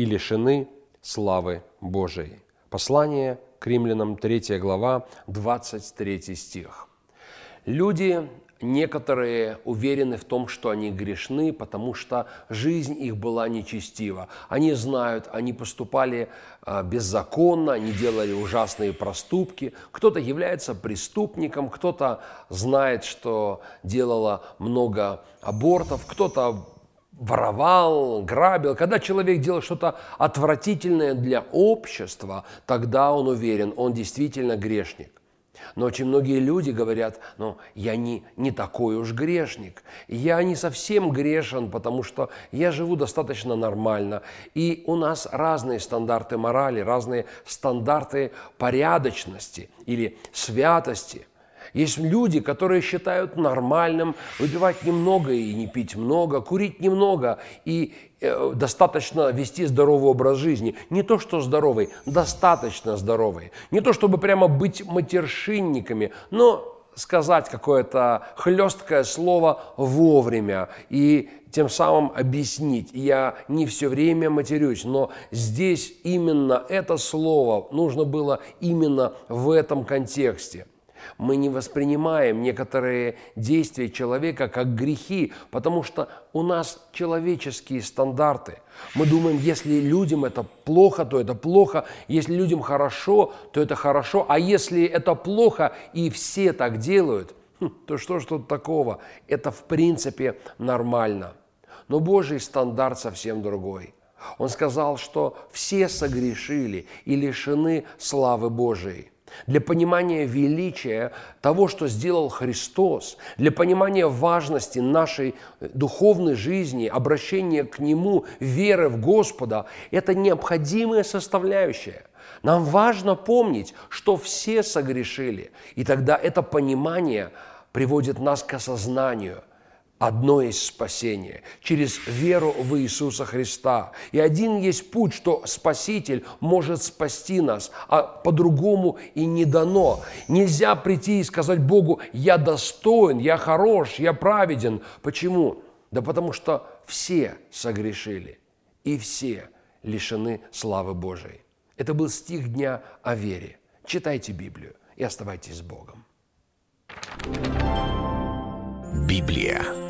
и лишены славы Божией. Послание к римлянам 3 глава, 23 стих. Люди некоторые уверены в том, что они грешны, потому что жизнь их была нечестива. Они знают, они поступали а, беззаконно, они делали ужасные проступки. Кто-то является преступником, кто-то знает, что делала много абортов, кто-то воровал, грабил, когда человек делал что-то отвратительное для общества, тогда он уверен, он действительно грешник. Но очень многие люди говорят, ну, я не, не такой уж грешник. Я не совсем грешен, потому что я живу достаточно нормально. И у нас разные стандарты морали, разные стандарты порядочности или святости. Есть люди, которые считают нормальным выпивать немного и не пить много, курить немного и э, достаточно вести здоровый образ жизни. Не то, что здоровый, достаточно здоровый. Не то, чтобы прямо быть матершинниками, но сказать какое-то хлесткое слово вовремя и тем самым объяснить. Я не все время матерюсь, но здесь именно это слово нужно было именно в этом контексте. Мы не воспринимаем некоторые действия человека как грехи, потому что у нас человеческие стандарты. Мы думаем, если людям это плохо, то это плохо, если людям хорошо, то это хорошо, а если это плохо и все так делают, хм, то что ж тут такого? Это в принципе нормально. Но Божий стандарт совсем другой. Он сказал, что все согрешили и лишены славы Божией для понимания величия того, что сделал Христос, для понимания важности нашей духовной жизни, обращения к Нему, веры в Господа, это необходимая составляющая. Нам важно помнить, что все согрешили, и тогда это понимание приводит нас к осознанию – одно есть спасение через веру в Иисуса Христа. И один есть путь, что Спаситель может спасти нас, а по-другому и не дано. Нельзя прийти и сказать Богу, я достоин, я хорош, я праведен. Почему? Да потому что все согрешили, и все лишены славы Божией. Это был стих дня о вере. Читайте Библию и оставайтесь с Богом. Библия.